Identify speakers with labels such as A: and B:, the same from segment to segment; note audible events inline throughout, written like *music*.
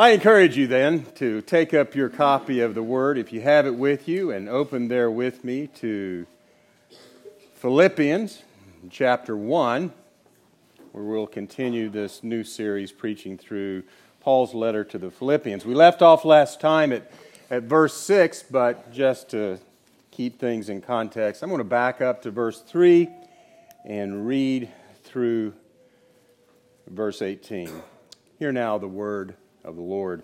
A: I encourage you then to take up your copy of the Word, if you have it with you, and open there with me to Philippians chapter 1, where we'll continue this new series preaching through Paul's letter to the Philippians. We left off last time at, at verse 6, but just to keep things in context, I'm going to back up to verse 3 and read through verse 18. Hear now the word of the Lord.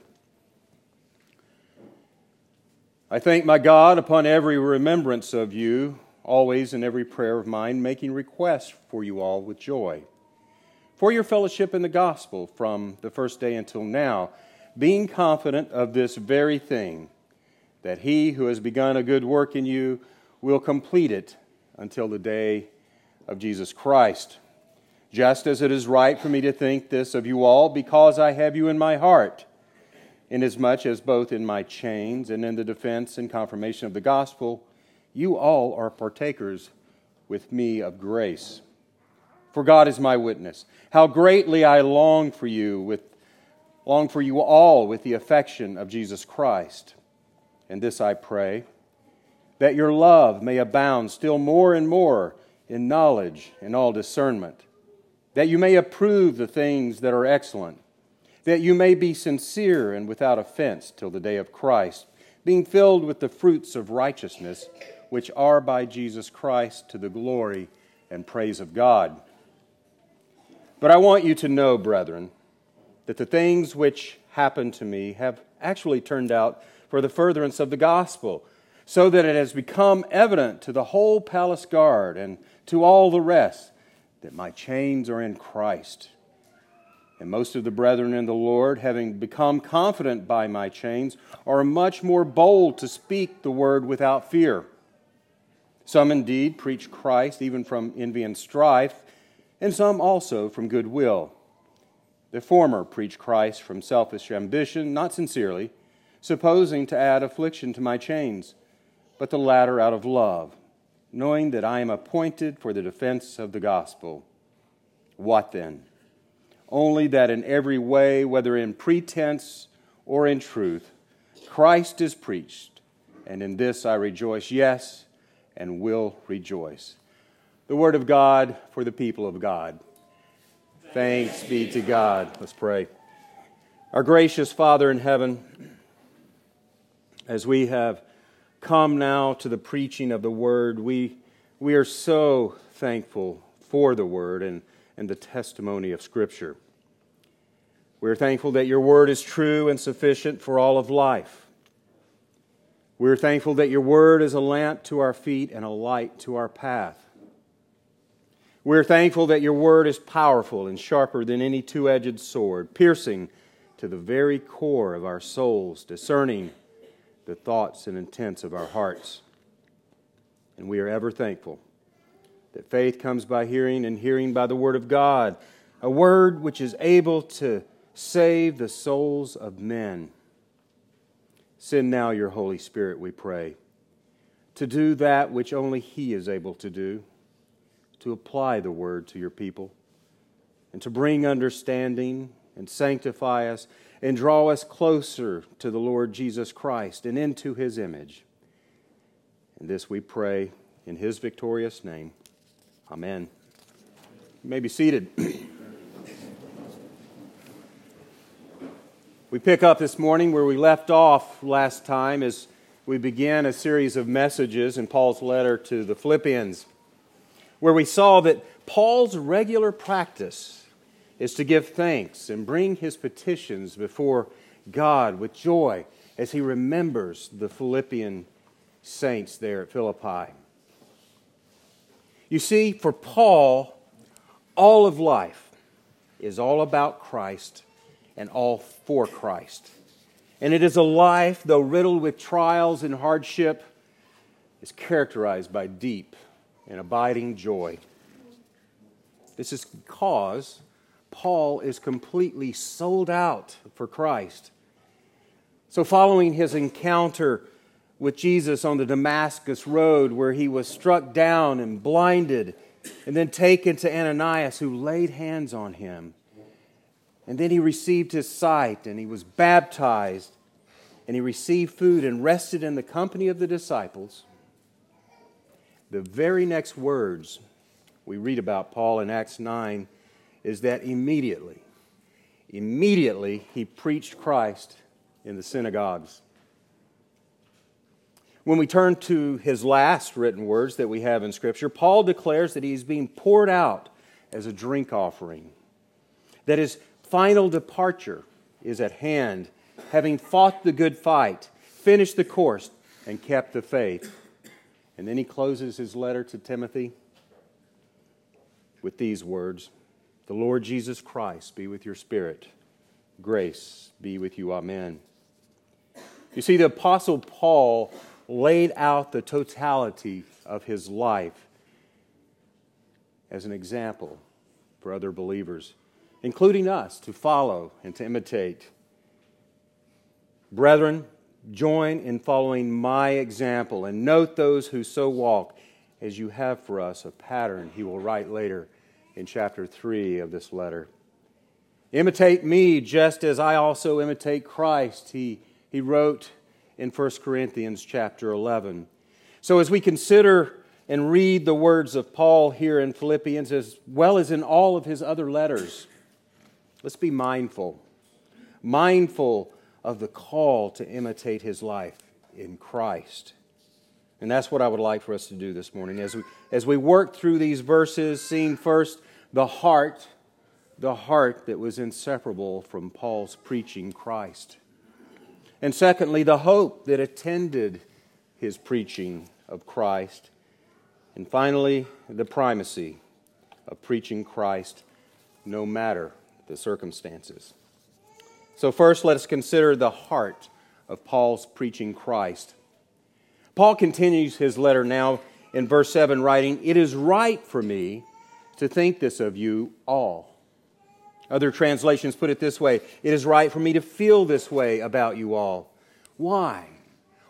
A: I thank my God upon every remembrance of you, always in every prayer of mine, making request for you all with joy. For your fellowship in the gospel from the first day until now, being confident of this very thing, that he who has begun a good work in you will complete it until the day of Jesus Christ just as it is right for me to think this of you all, because I have you in my heart, inasmuch as both in my chains and in the defense and confirmation of the gospel, you all are partakers with me of grace. For God is my witness, how greatly I long for you with long for you all with the affection of Jesus Christ. And this I pray, that your love may abound still more and more in knowledge and all discernment that you may approve the things that are excellent, that you may be sincere and without offense till the day of Christ, being filled with the fruits of righteousness, which are by Jesus Christ to the glory and praise of God. But I want you to know, brethren, that the things which happened to me have actually turned out for the furtherance of the gospel, so that it has become evident to the whole palace guard and to all the rest that my chains are in Christ. And most of the brethren in the Lord, having become confident by my chains, are much more bold to speak the word without fear. Some indeed preach Christ even from envy and strife, and some also from goodwill. The former preach Christ from selfish ambition, not sincerely, supposing to add affliction to my chains, but the latter out of love knowing that I am appointed for the defense of the gospel. What then? Only that in every way, whether in pretense or in truth, Christ is preached, and in this I rejoice, yes, and will rejoice. The word of God for the people of God. Thanks be to God. Let's pray. Our gracious Father in heaven, as we have come now to the preaching of the word, we, we are so thankful for the word and, and the testimony of Scripture. We're thankful that your word is true and sufficient for all of life. We're thankful that your word is a lamp to our feet and a light to our path. We're thankful that your word is powerful and sharper than any two edged sword, piercing to the very core of our souls, discerning the thoughts and intents of our hearts. And we are ever thankful that faith comes by hearing, and hearing by the Word of God, a Word which is able to save the souls of men. Send now your Holy Spirit, we pray, to do that which only He is able to do, to apply the Word to your people, and to bring understanding and sanctify us and draw us closer to the Lord Jesus Christ and into his image. And this we pray in his victorious name. Amen. You may be seated. *clears throat* we pick up this morning where we left off last time as we began a series of messages in Paul's letter to the Philippians, where we saw that Paul's regular practice is to give thanks and bring his petitions before God with joy as he remembers the Philippian saints there at Philippi. You see, for Paul, all of life is all about Christ and all for Christ. And it is a life, though riddled with trials and hardship, is characterized by deep and abiding joy. This is because Paul is completely sold out for Christ. So, following his encounter with Jesus on the Damascus Road, where he was struck down and blinded, and then taken to Ananias, who laid hands on him, And then he received his sight, and he was baptized, and he received food and rested in the company of the disciples. The very next words we read about Paul in Acts 9 is that immediately, immediately he preached Christ in the synagogues. When we turn to his last written words that we have in Scripture, Paul declares that he is being poured out as a drink offering, that his final departure is at hand, having fought the good fight, finished the course, and kept the faith. And then he closes his letter to Timothy with these words The Lord Jesus Christ be with your spirit. Grace be with you. Amen. You see, the Apostle Paul laid out the totality of his life as an example for other believers, including us, to follow and to imitate. Brethren, join in following my example and note those who so walk as you have for us a pattern he will write later in chapter 3 of this letter. Imitate me just as I also imitate Christ, he, he wrote in 1 Corinthians chapter 11. So, as we consider and read the words of Paul here in Philippians, as well as in all of his other letters, let's be mindful. Mindful of the call to imitate his life in Christ. And that's what I would like for us to do this morning. As we, as we work through these verses, seeing first the heart, the heart that was inseparable from Paul's preaching Christ. And secondly, the hope that attended his preaching of Christ. And finally, the primacy of preaching Christ no matter the circumstances. So, first, let us consider the heart of Paul's preaching Christ. Paul continues his letter now in verse 7, writing, It is right for me to think this of you all other translations put it this way It is right for me to feel this way about you all. Why?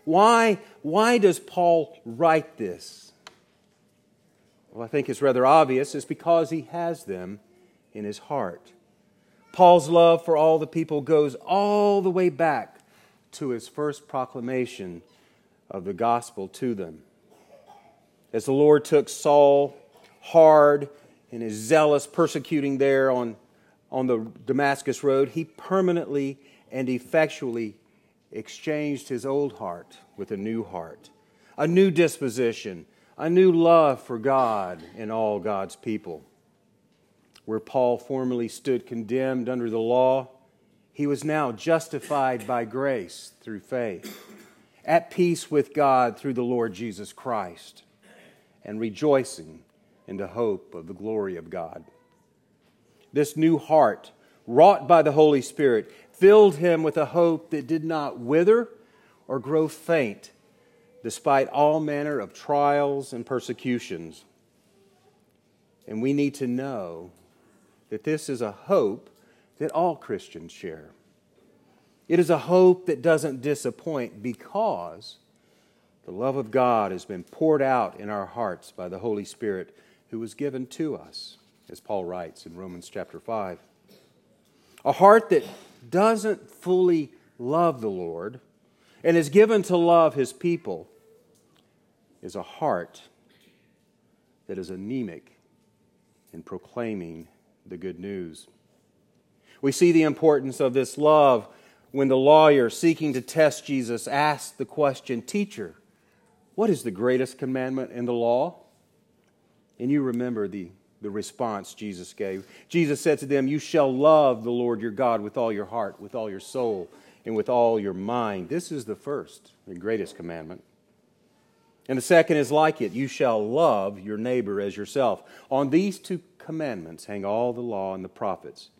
A: Why, why does Paul write this? Well, I think it's rather obvious. It's because he has them in his heart. Paul's love for all the people goes all the way back to his first proclamation of the gospel to them. As the Lord took Saul hard in his zealous persecuting there on on the Damascus Road, he permanently and effectually exchanged his old heart with a new heart, a new disposition, a new love for God and all God's people. Where Paul formerly stood condemned under the law, he was now justified by grace through faith, at peace with God through the Lord Jesus Christ, and rejoicing in the hope of the glory of God this new heart, wrought by the Holy Spirit, filled him with a hope that did not wither or grow faint, despite all manner of trials and persecutions. And we need to know that this is a hope that all Christians share. It is a hope that doesn't disappoint because the love of God has been poured out in our hearts by the Holy Spirit who was given to us as Paul writes in Romans chapter 5. A heart that doesn't fully love the Lord and is given to love his people is a heart that is anemic in proclaiming the good news. We see the importance of this love when the lawyer seeking to test Jesus asked the question, Teacher, what is the greatest commandment in the law? And you remember the the response Jesus gave. Jesus said to them, You shall love the Lord your God with all your heart, with all your soul, and with all your mind. This is the first, the greatest commandment. And the second is like it you shall love your neighbor as yourself. On these two commandments hang all the law and the prophets.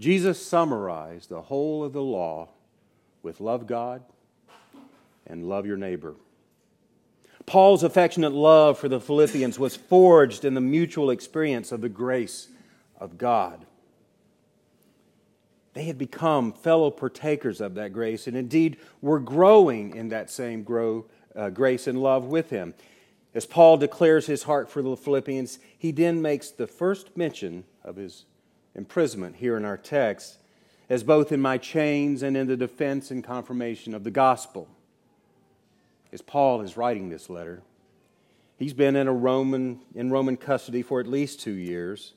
A: Jesus summarized the whole of the law with love God and love your neighbor. Paul's affectionate love for the Philippians was forged in the mutual experience of the grace of God. They had become fellow partakers of that grace and indeed were growing in that same grow, uh, grace and love with him. As Paul declares his heart for the Philippians, he then makes the first mention of his imprisonment here in our text as both in my chains and in the defense and confirmation of the gospel. As Paul is writing this letter, he's been in, a Roman, in Roman custody for at least two years,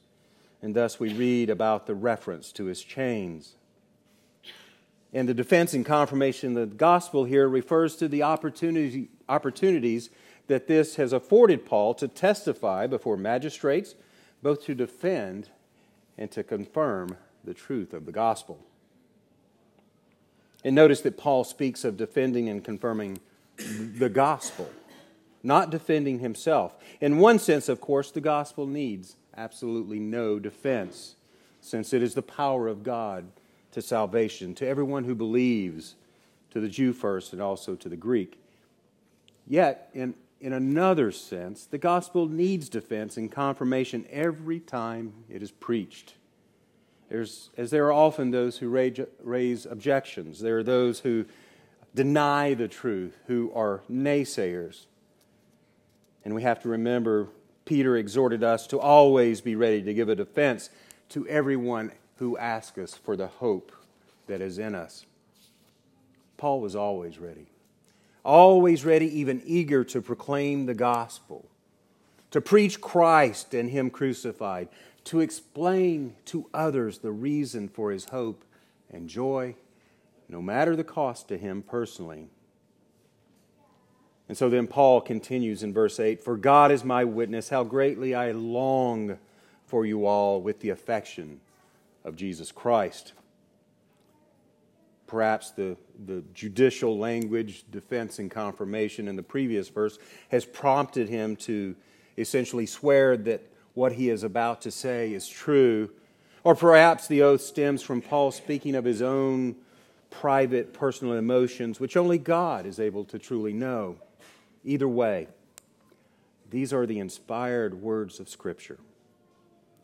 A: and thus we read about the reference to his chains. And the defense and confirmation of the gospel here refers to the opportunity, opportunities that this has afforded Paul to testify before magistrates, both to defend and to confirm the truth of the gospel. And notice that Paul speaks of defending and confirming the gospel, not defending himself. In one sense, of course, the gospel needs absolutely no defense, since it is the power of God to salvation, to everyone who believes, to the Jew first and also to the Greek. Yet, in, in another sense, the gospel needs defense and confirmation every time it is preached. There's, as there are often those who raise, raise objections, there are those who deny the truth, who are naysayers. And we have to remember Peter exhorted us to always be ready to give a defense to everyone who asks us for the hope that is in us. Paul was always ready, always ready, even eager to proclaim the gospel, to preach Christ and Him crucified, to explain to others the reason for his hope and joy, no matter the cost to him personally. And so then Paul continues in verse 8 For God is my witness, how greatly I long for you all with the affection of Jesus Christ. Perhaps the, the judicial language, defense, and confirmation in the previous verse has prompted him to essentially swear that what he is about to say is true. Or perhaps the oath stems from Paul speaking of his own private personal emotions, which only God is able to truly know. Either way, these are the inspired words of Scripture.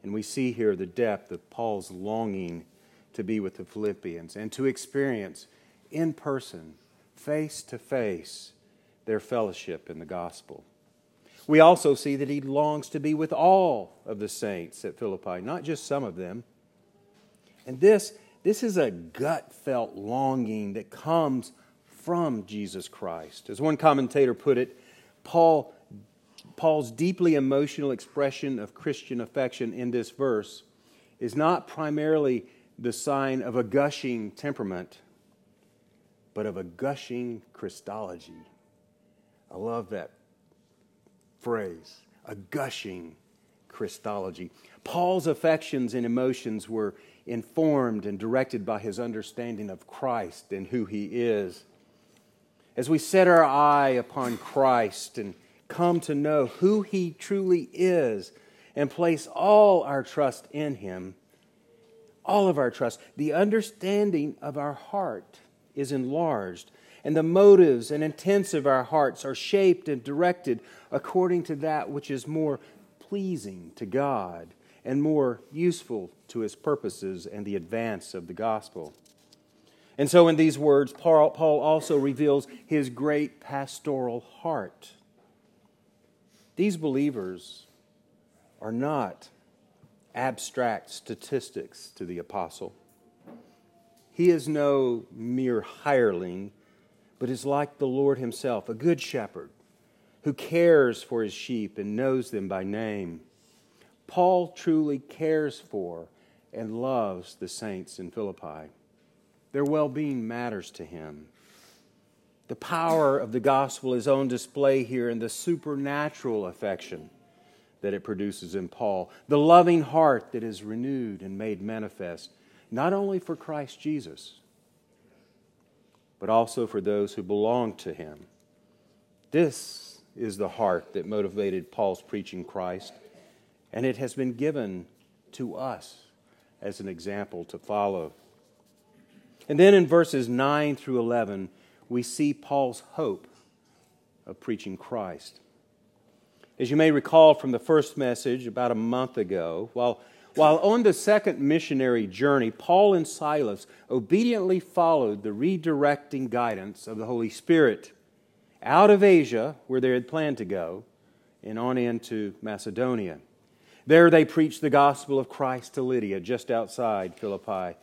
A: And we see here the depth of Paul's longing to be with the Philippians and to experience in person, face to face, their fellowship in the gospel. We also see that he longs to be with all of the saints at Philippi, not just some of them. And this, this is a gut felt longing that comes from Jesus Christ. As one commentator put it, Paul, Paul's deeply emotional expression of Christian affection in this verse is not primarily the sign of a gushing temperament, but of a gushing Christology. I love that phrase, a gushing Christology. Paul's affections and emotions were informed and directed by his understanding of Christ and who he is. As we set our eye upon Christ and come to know who he truly is and place all our trust in him, all of our trust, the understanding of our heart is enlarged and the motives and intents of our hearts are shaped and directed according to that which is more pleasing to God and more useful to his purposes and the advance of the gospel. And so, in these words, Paul also reveals his great pastoral heart. These believers are not abstract statistics to the apostle. He is no mere hireling but is like the Lord Himself, a good shepherd who cares for his sheep and knows them by name. Paul truly cares for and loves the saints in Philippi. Their well being matters to him. The power of the gospel is on display here in the supernatural affection that it produces in Paul, the loving heart that is renewed and made manifest, not only for Christ Jesus but also for those who belong to him. This is the heart that motivated Paul's preaching Christ, and it has been given to us as an example to follow. And then in verses 9 through 11, we see Paul's hope of preaching Christ. As you may recall from the first message about a month ago, while while on the second missionary journey, Paul and Silas obediently followed the redirecting guidance of the Holy Spirit out of Asia, where they had planned to go, and on into Macedonia. There they preached the gospel of Christ to Lydia just outside Philippi,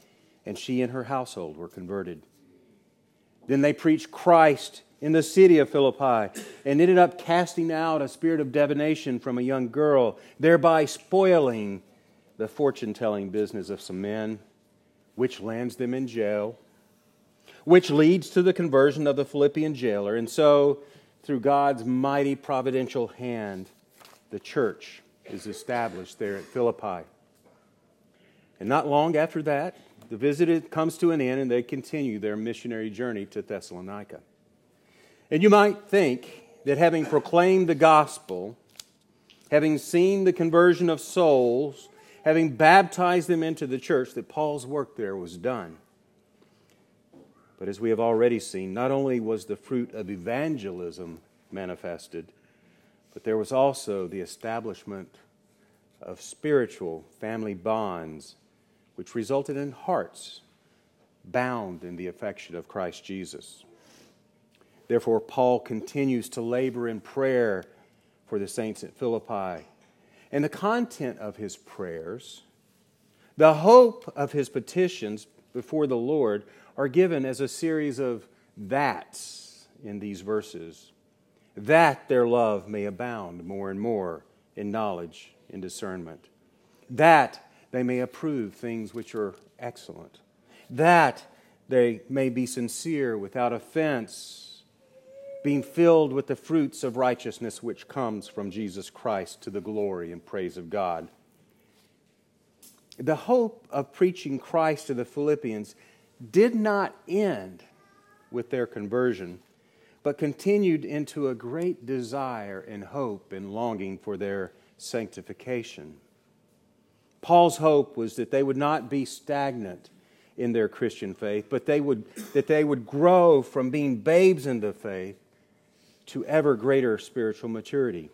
A: and she and her household were converted. Then they preached Christ in the city of Philippi and ended up casting out a spirit of divination from a young girl, thereby spoiling the fortune telling business of some men, which lands them in jail, which leads to the conversion of the Philippian jailer. And so, through God's mighty providential hand, the church is established there at Philippi. And not long after that, the visit comes to an end and they continue their missionary journey to Thessalonica. And you might think that having proclaimed the gospel, having seen the conversion of souls, having baptized them into the church, that Paul's work there was done. But as we have already seen, not only was the fruit of evangelism manifested, but there was also the establishment of spiritual family bonds, which resulted in hearts bound in the affection of Christ Jesus. Therefore, Paul continues to labor in prayer for the saints at Philippi. And the content of his prayers, the hope of his petitions before the Lord, are given as a series of that's in these verses that their love may abound more and more in knowledge and discernment, that they may approve things which are excellent, that they may be sincere without offense, being filled with the fruits of righteousness which comes from Jesus Christ to the glory and praise of God. The hope of preaching Christ to the Philippians did not end with their conversion but continued into a great desire and hope and longing for their sanctification. Paul's hope was that they would not be stagnant in their Christian faith, but they would, that they would grow from being babes in the faith to ever greater spiritual maturity.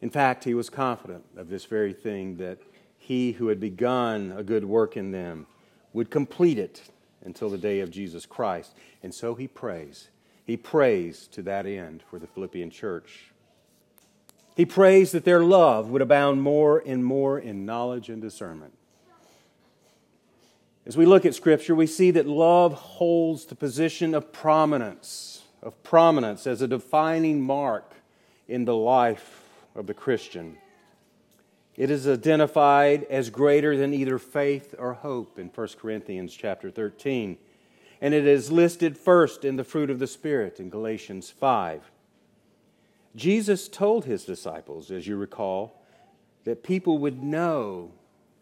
A: In fact, he was confident of this very thing that he who had begun a good work in them would complete it until the day of Jesus Christ. And so he prays. He prays to that end for the Philippian church. He prays that their love would abound more and more in knowledge and discernment. As we look at Scripture, we see that love holds the position of prominence, of prominence as a defining mark in the life of the Christian. It is identified as greater than either faith or hope in 1 Corinthians chapter 13. And it is listed first in the fruit of the Spirit in Galatians 5. Jesus told his disciples, as you recall, that people would know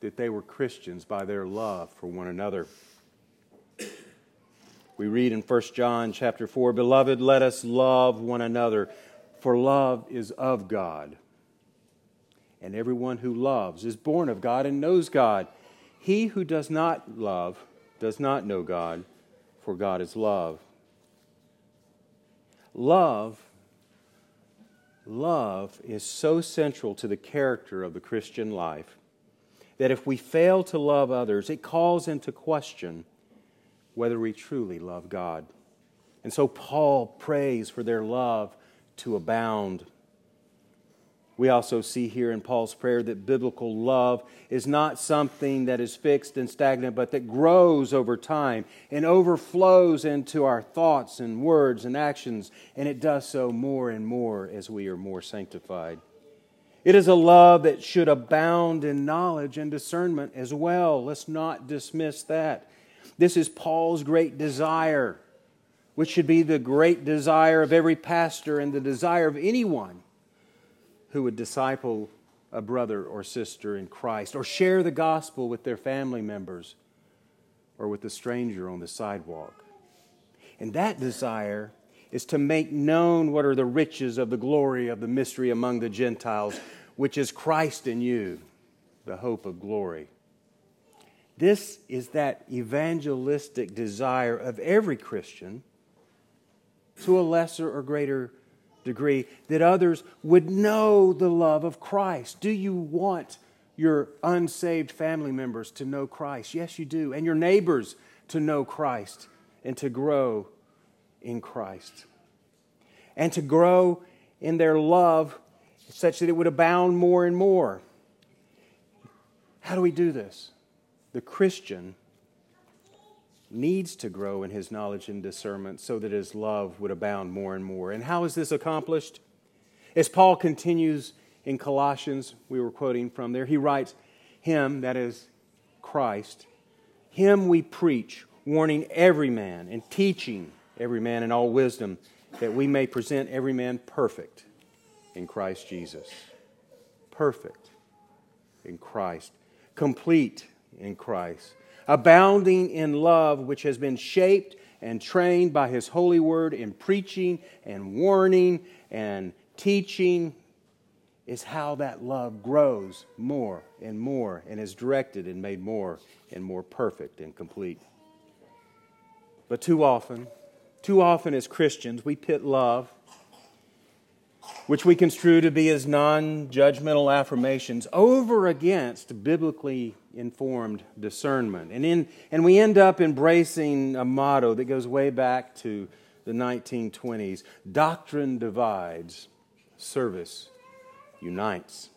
A: that they were Christians by their love for one another. We read in 1 John chapter 4, Beloved, let us love one another, for love is of God and everyone who loves is born of God and knows God. He who does not love does not know God, for God is love. Love love is so central to the character of the Christian life that if we fail to love others, it calls into question whether we truly love God. And so Paul prays for their love to abound. We also see here in Paul's prayer that biblical love is not something that is fixed and stagnant, but that grows over time and overflows into our thoughts and words and actions, and it does so more and more as we are more sanctified. It is a love that should abound in knowledge and discernment as well. Let's not dismiss that. This is Paul's great desire, which should be the great desire of every pastor and the desire of anyone who would disciple a brother or sister in Christ or share the gospel with their family members or with the stranger on the sidewalk. And that desire is to make known what are the riches of the glory of the mystery among the Gentiles, which is Christ in you, the hope of glory. This is that evangelistic desire of every Christian to a lesser or greater degree that others would know the love of Christ. Do you want your unsaved family members to know Christ? Yes, you do. And your neighbors to know Christ and to grow in Christ. And to grow in their love such that it would abound more and more. How do we do this? The Christian needs to grow in his knowledge and discernment so that his love would abound more and more. And how is this accomplished? As Paul continues in Colossians, we were quoting from there, he writes, Him, that is Christ, Him we preach, warning every man and teaching every man in all wisdom, that we may present every man perfect in Christ Jesus. Perfect in Christ. Complete in Christ. Abounding in love, which has been shaped and trained by His holy word in preaching and warning and teaching, is how that love grows more and more and is directed and made more and more perfect and complete. But too often, too often as Christians, we pit love, which we construe to be as non judgmental affirmations, over against biblically informed discernment. And, in, and we end up embracing a motto that goes way back to the 1920s doctrine divides, service unites.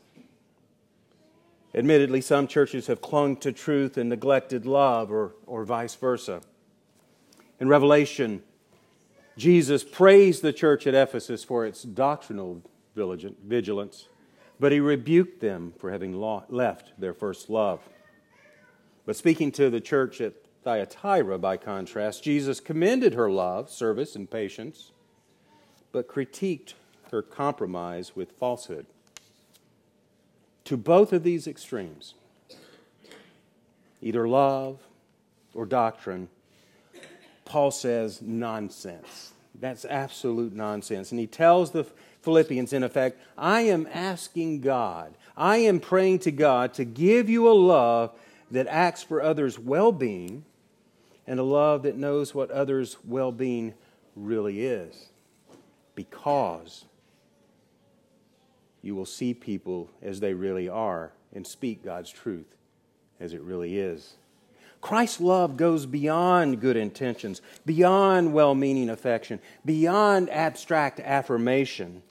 A: Admittedly, some churches have clung to truth and neglected love, or, or vice versa. In Revelation, Jesus praised the church at Ephesus for its doctrinal vigilance, but he rebuked them for having left their first love. But speaking to the church at Thyatira, by contrast, Jesus commended her love, service, and patience, but critiqued her compromise with falsehood. To both of these extremes, either love or doctrine, Paul says nonsense. That's absolute nonsense. And he tells the Philippians, in effect, I am asking God, I am praying to God to give you a love that acts for others' well being and a love that knows what others' well being really is. Because you will see people as they really are and speak God's truth as it really is. Christ's love goes beyond good intentions, beyond well meaning affection, beyond abstract affirmation.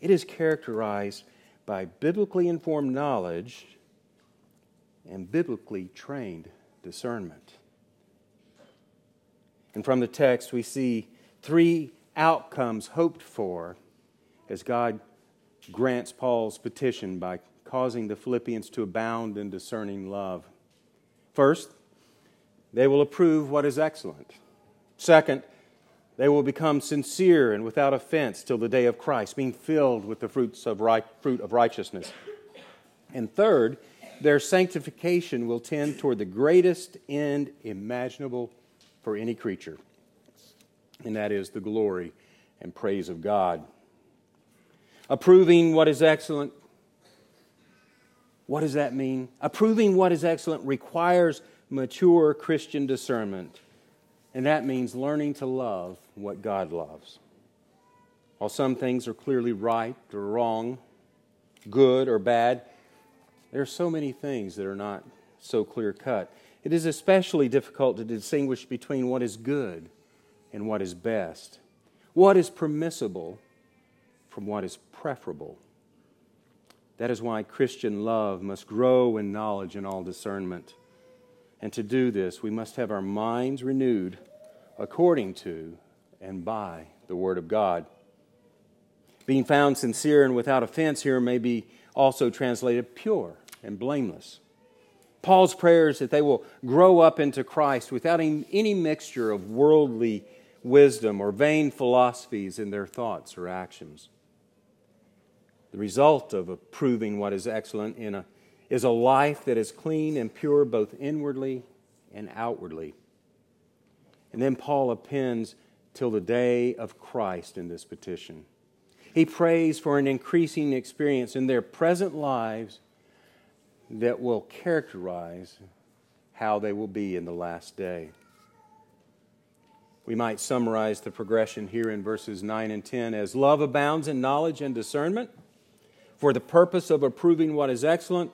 A: It is characterized by biblically informed knowledge and biblically trained discernment. And from the text, we see three outcomes hoped for as God grants Paul's petition by causing the Philippians to abound in discerning love. First, they will approve what is excellent. Second, they will become sincere and without offense till the day of Christ, being filled with the fruits of right, fruit of righteousness. And third, their sanctification will tend toward the greatest end imaginable for any creature, and that is the glory and praise of God. Approving what is excellent. What does that mean? Approving what is excellent requires mature Christian discernment, and that means learning to love what God loves. While some things are clearly right or wrong, good or bad, there are so many things that are not so clear cut. It is especially difficult to distinguish between what is good and what is best, what is permissible from what is preferable. That is why Christian love must grow in knowledge and all discernment. And to do this, we must have our minds renewed according to and by the Word of God. Being found sincere and without offense here may be also translated pure and blameless. Paul's prayer is that they will grow up into Christ without any mixture of worldly wisdom or vain philosophies in their thoughts or actions. The result of approving what is excellent in a is a life that is clean and pure both inwardly and outwardly. And then Paul appends till the day of Christ in this petition. He prays for an increasing experience in their present lives that will characterize how they will be in the last day. We might summarize the progression here in verses 9 and 10 as love abounds in knowledge and discernment for the purpose of approving what is excellent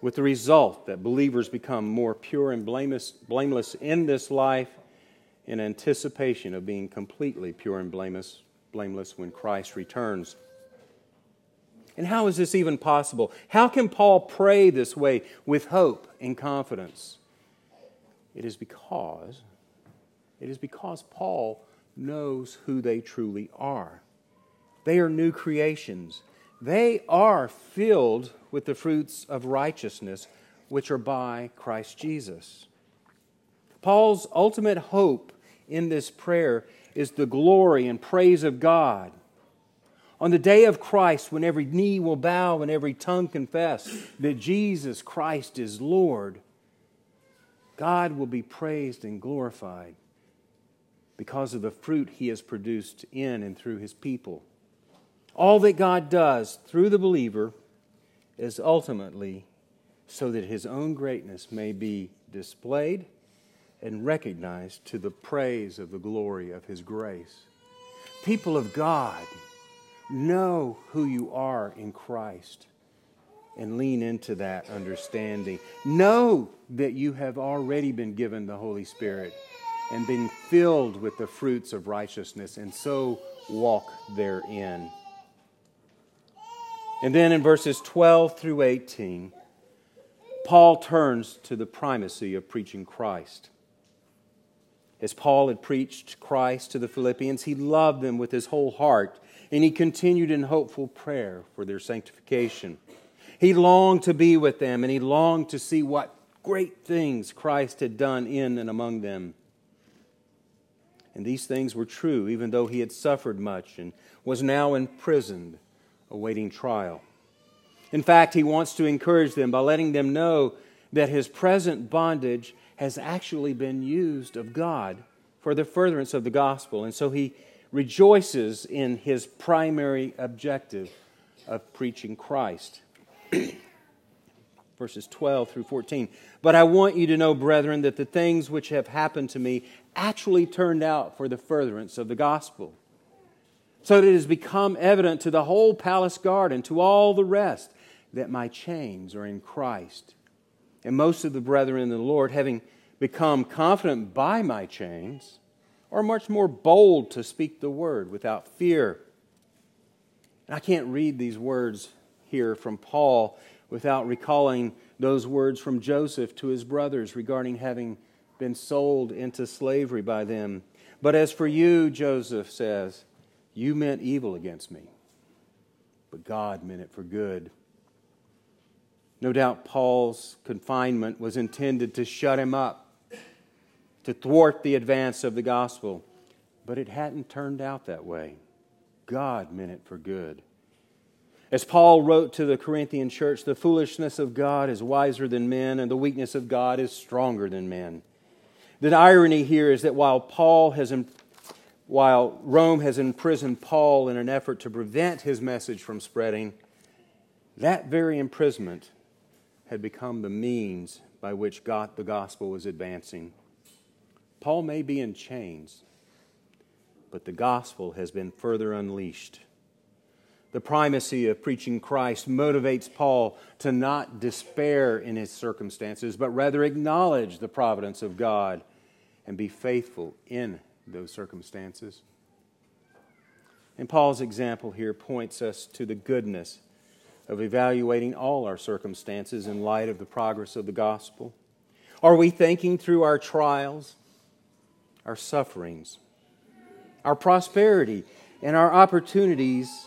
A: with the result that believers become more pure and blameless, blameless in this life in anticipation of being completely pure and blameless, blameless when Christ returns. And how is this even possible? How can Paul pray this way with hope and confidence? It is because it is because Paul knows who they truly are. They are new creations. They are filled with the fruits of righteousness which are by Christ Jesus. Paul's ultimate hope in this prayer is the glory and praise of God on the day of Christ, when every knee will bow and every tongue confess that Jesus Christ is Lord, God will be praised and glorified because of the fruit he has produced in and through his people. All that God does through the believer is ultimately so that his own greatness may be displayed and recognized to the praise of the glory of his grace. People of God, Know who you are in Christ and lean into that understanding. Know that you have already been given the Holy Spirit and been filled with the fruits of righteousness, and so walk therein. And then in verses 12 through 18, Paul turns to the primacy of preaching Christ. As Paul had preached Christ to the Philippians, he loved them with his whole heart and he continued in hopeful prayer for their sanctification. He longed to be with them, and he longed to see what great things Christ had done in and among them. And these things were true, even though he had suffered much and was now imprisoned, awaiting trial. In fact, he wants to encourage them by letting them know that his present bondage has actually been used of God for the furtherance of the gospel. And so he rejoices in his primary objective of preaching Christ. *clears throat* Verses 12 through 14. But I want you to know, brethren, that the things which have happened to me actually turned out for the furtherance of the gospel. So that it has become evident to the whole palace guard and to all the rest that my chains are in Christ. And most of the brethren in the Lord, having become confident by my chains, are much more bold to speak the word without fear. And I can't read these words here from Paul without recalling those words from Joseph to his brothers regarding having been sold into slavery by them. But as for you, Joseph says, you meant evil against me, but God meant it for good. No doubt Paul's confinement was intended to shut him up to thwart the advance of the gospel. But it hadn't turned out that way. God meant it for good. As Paul wrote to the Corinthian church, the foolishness of God is wiser than men, and the weakness of God is stronger than men. The irony here is that while Paul has while Rome has imprisoned Paul in an effort to prevent his message from spreading, that very imprisonment had become the means by which God, the gospel was advancing. Paul may be in chains, but the gospel has been further unleashed. The primacy of preaching Christ motivates Paul to not despair in his circumstances, but rather acknowledge the providence of God and be faithful in those circumstances. And Paul's example here points us to the goodness of evaluating all our circumstances in light of the progress of the gospel. Are we thinking through our trials our sufferings, our prosperity, and our opportunities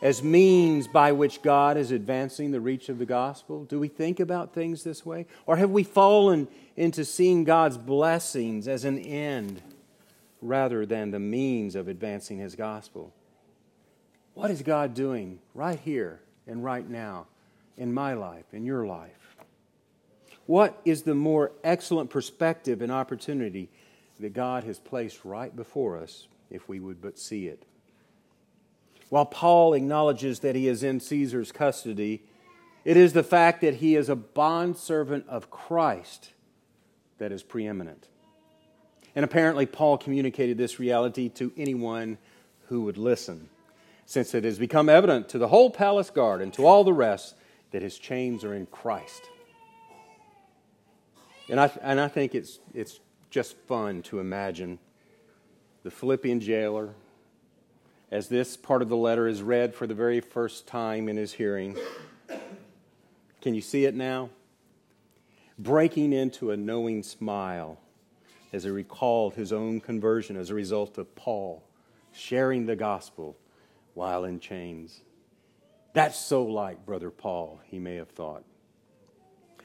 A: as means by which God is advancing the reach of the gospel? Do we think about things this way? Or have we fallen into seeing God's blessings as an end rather than the means of advancing His gospel? What is God doing right here and right now in my life, in your life? What is the more excellent perspective and opportunity that God has placed right before us if we would but see it. While Paul acknowledges that he is in Caesar's custody, it is the fact that he is a bondservant of Christ that is preeminent. And apparently, Paul communicated this reality to anyone who would listen, since it has become evident to the whole palace guard and to all the rest that his chains are in Christ. And I, and I think it's, it's just fun to imagine the Philippian jailer as this part of the letter is read for the very first time in his hearing. Can you see it now? Breaking into a knowing smile as he recalled his own conversion as a result of Paul sharing the gospel while in chains. That's so like Brother Paul, he may have thought.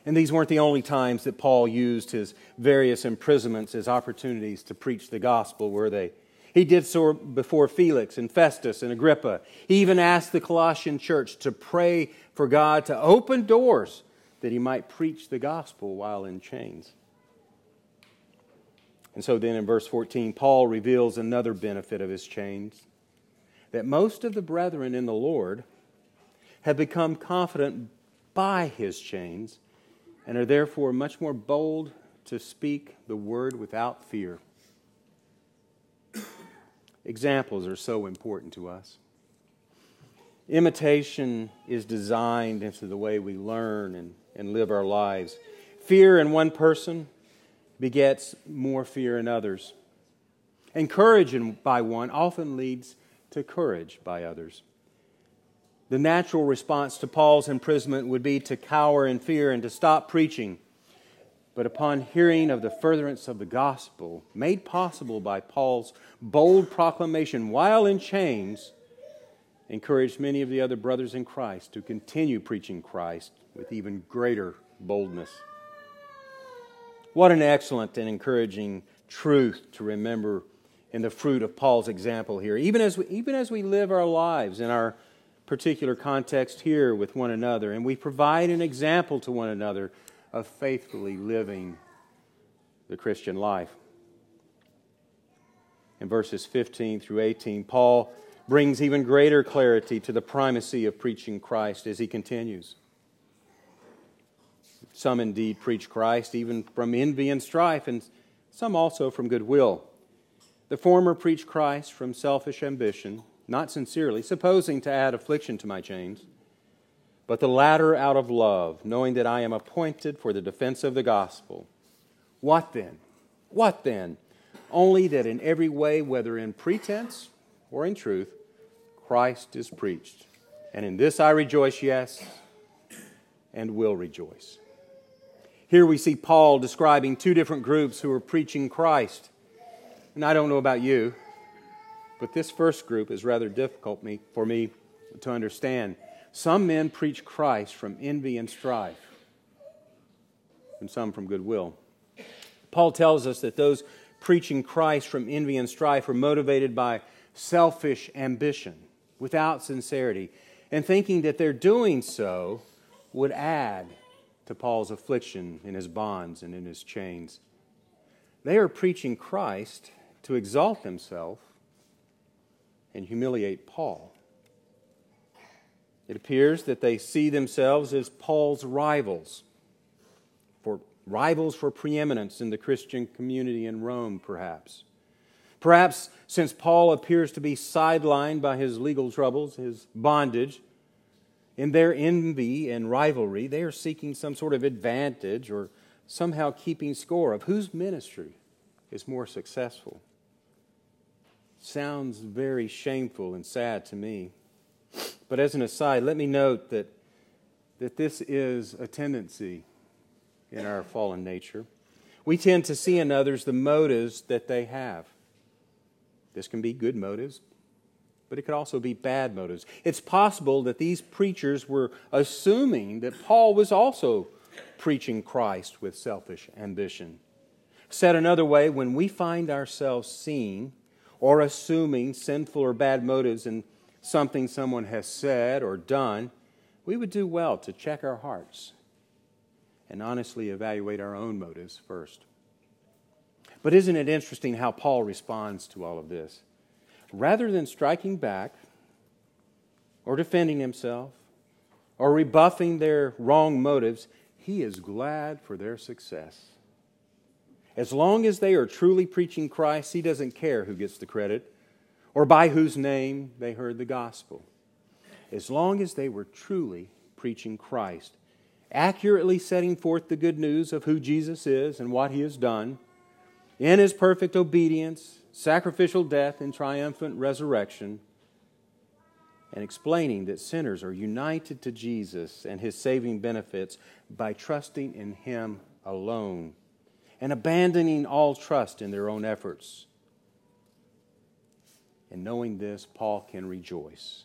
A: And these weren't the only times that Paul used his various imprisonments as opportunities to preach the gospel, were they? He did so before Felix and Festus and Agrippa. He even asked the Colossian church to pray for God to open doors that he might preach the gospel while in chains. And so then in verse 14, Paul reveals another benefit of his chains that most of the brethren in the Lord have become confident by his chains and are therefore much more bold to speak the word without fear. Examples are so important to us. Imitation is designed into the way we learn and, and live our lives. Fear in one person begets more fear in others. And courage by one often leads to courage by others. The natural response to Paul's imprisonment would be to cower in fear and to stop preaching. But upon hearing of the furtherance of the gospel, made possible by Paul's bold proclamation while in chains, encouraged many of the other brothers in Christ to continue preaching Christ with even greater boldness. What an excellent and encouraging truth to remember in the fruit of Paul's example here. Even as we, even as we live our lives in our particular context here with one another, and we provide an example to one another of faithfully living the Christian life. In verses 15 through 18, Paul brings even greater clarity to the primacy of preaching Christ as he continues. Some indeed preach Christ even from envy and strife, and some also from goodwill. The former preach Christ from selfish ambition, not sincerely, supposing to add affliction to my chains, but the latter out of love, knowing that I am appointed for the defense of the gospel. What then? What then? Only that in every way, whether in pretense or in truth, Christ is preached. And in this I rejoice, yes, and will rejoice. Here we see Paul describing two different groups who are preaching Christ. And I don't know about you, but this first group is rather difficult for me to understand. Some men preach Christ from envy and strife, and some from goodwill. Paul tells us that those preaching Christ from envy and strife are motivated by selfish ambition, without sincerity, and thinking that their doing so would add to Paul's affliction in his bonds and in his chains. They are preaching Christ to exalt themselves and humiliate Paul. It appears that they see themselves as Paul's rivals, for rivals for preeminence in the Christian community in Rome, perhaps. Perhaps since Paul appears to be sidelined by his legal troubles, his bondage, in their envy and rivalry, they are seeking some sort of advantage or somehow keeping score of whose ministry is more successful. Sounds very shameful and sad to me. But as an aside, let me note that, that this is a tendency in our fallen nature. We tend to see in others the motives that they have. This can be good motives, but it could also be bad motives. It's possible that these preachers were assuming that Paul was also preaching Christ with selfish ambition. Said another way, when we find ourselves seeing or assuming sinful or bad motives in something someone has said or done, we would do well to check our hearts and honestly evaluate our own motives first. But isn't it interesting how Paul responds to all of this? Rather than striking back or defending himself or rebuffing their wrong motives, he is glad for their success. As long as they are truly preaching Christ, he doesn't care who gets the credit or by whose name they heard the gospel. As long as they were truly preaching Christ, accurately setting forth the good news of who Jesus is and what he has done, in his perfect obedience sacrificial death and triumphant resurrection, and explaining that sinners are united to Jesus and his saving benefits by trusting in him alone and abandoning all trust in their own efforts. And knowing this, Paul can rejoice.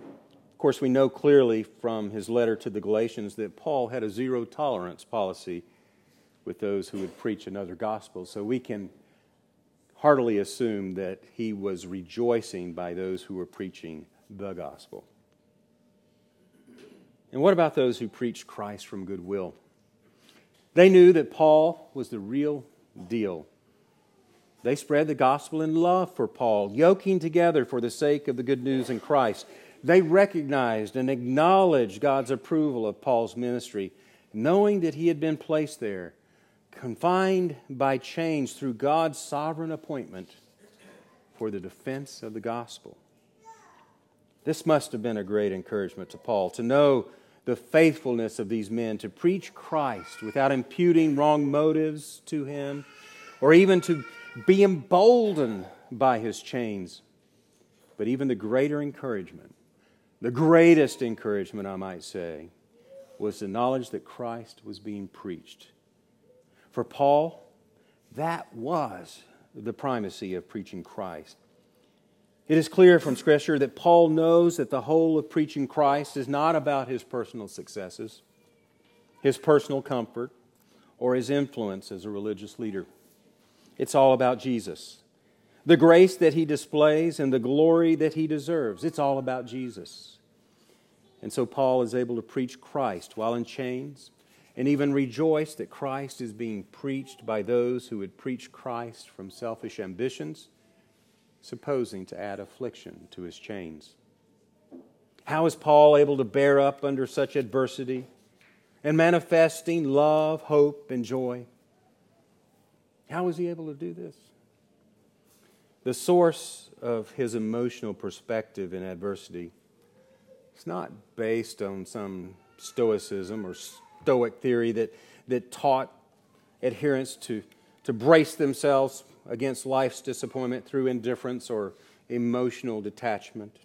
A: Of course, we know clearly from his letter to the Galatians that Paul had a zero tolerance policy with those who would preach another gospel. So we can heartily assume that he was rejoicing by those who were preaching the gospel. And what about those who preached Christ from goodwill? They knew that Paul was the real deal. They spread the gospel in love for Paul, yoking together for the sake of the good news in Christ. They recognized and acknowledged God's approval of Paul's ministry, knowing that he had been placed there confined by chains through God's sovereign appointment for the defense of the gospel. This must have been a great encouragement to Paul to know the faithfulness of these men to preach Christ without imputing wrong motives to him or even to be emboldened by his chains. But even the greater encouragement, the greatest encouragement, I might say, was the knowledge that Christ was being preached for Paul, that was the primacy of preaching Christ. It is clear from Scripture that Paul knows that the whole of preaching Christ is not about his personal successes, his personal comfort, or his influence as a religious leader. It's all about Jesus. The grace that he displays and the glory that he deserves. It's all about Jesus. And so Paul is able to preach Christ while in chains, and even rejoice that Christ is being preached by those who would preach Christ from selfish ambitions, supposing to add affliction to his chains. How is Paul able to bear up under such adversity and manifesting love, hope, and joy? How is he able to do this? The source of his emotional perspective in adversity is not based on some stoicism or Stoic theory that, that taught adherents to, to brace themselves against life's disappointment through indifference or emotional detachment.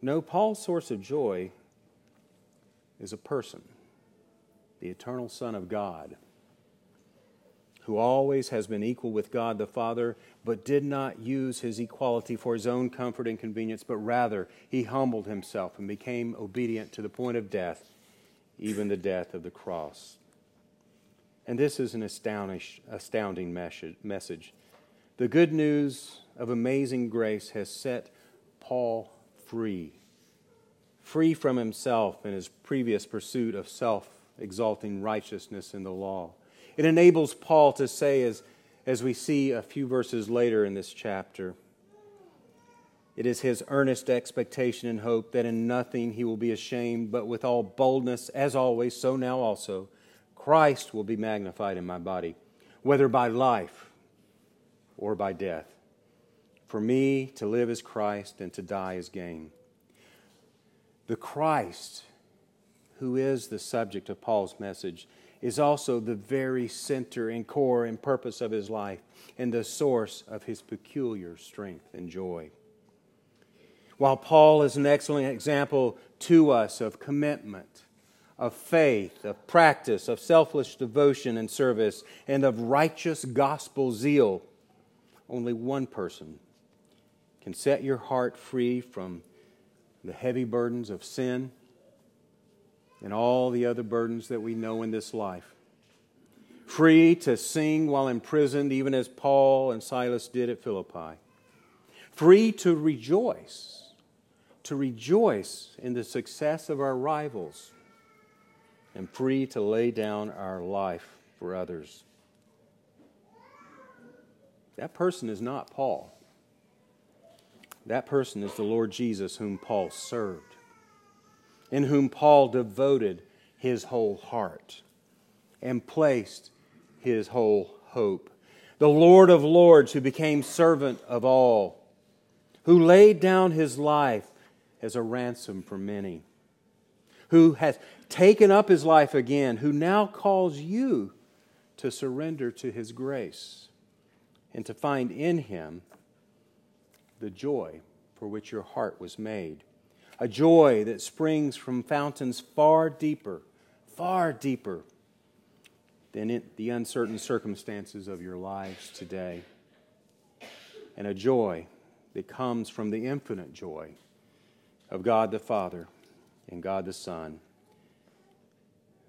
A: No, Paul's source of joy is a person, the eternal Son of God, who always has been equal with God the Father, but did not use his equality for his own comfort and convenience, but rather he humbled himself and became obedient to the point of death even the death of the cross. And this is an astounding message. The good news of amazing grace has set Paul free, free from himself and his previous pursuit of self exalting righteousness in the law. It enables Paul to say, as, as we see a few verses later in this chapter, it is his earnest expectation and hope that in nothing he will be ashamed, but with all boldness, as always, so now also, Christ will be magnified in my body, whether by life or by death. For me, to live is Christ, and to die is gain. The Christ, who is the subject of Paul's message, is also the very center and core and purpose of his life and the source of his peculiar strength and joy. While Paul is an excellent example to us of commitment, of faith, of practice, of selfless devotion and service, and of righteous gospel zeal, only one person can set your heart free from the heavy burdens of sin and all the other burdens that we know in this life. Free to sing while imprisoned, even as Paul and Silas did at Philippi. Free to rejoice to rejoice in the success of our rivals, and free to lay down our life for others. That person is not Paul. That person is the Lord Jesus, whom Paul served, in whom Paul devoted his whole heart and placed his whole hope. The Lord of Lords, who became servant of all, who laid down his life as a ransom for many, who has taken up his life again, who now calls you to surrender to his grace and to find in him the joy for which your heart was made, a joy that springs from fountains far deeper, far deeper than the uncertain circumstances of your lives today, and a joy that comes from the infinite joy of God the Father and God the Son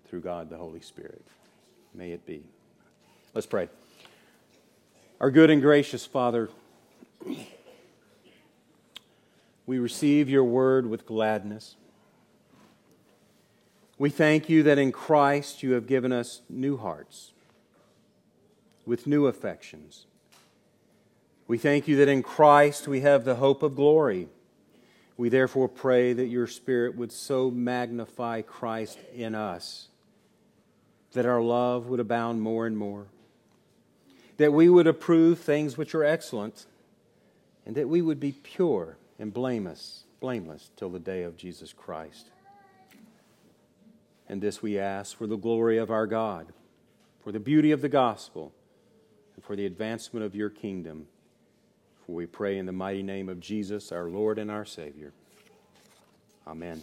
A: through God the Holy Spirit. May it be. Let's pray. Our good and gracious Father, we receive your word with gladness. We thank you that in Christ you have given us new hearts with new affections. We thank you that in Christ we have the hope of glory. We therefore pray that your Spirit would so magnify Christ in us that our love would abound more and more, that we would approve things which are excellent, and that we would be pure and blameless, blameless till the day of Jesus Christ. And this we ask for the glory of our God, for the beauty of the gospel, and for the advancement of your kingdom. For we pray in the mighty name of Jesus, our Lord and our Savior. Amen.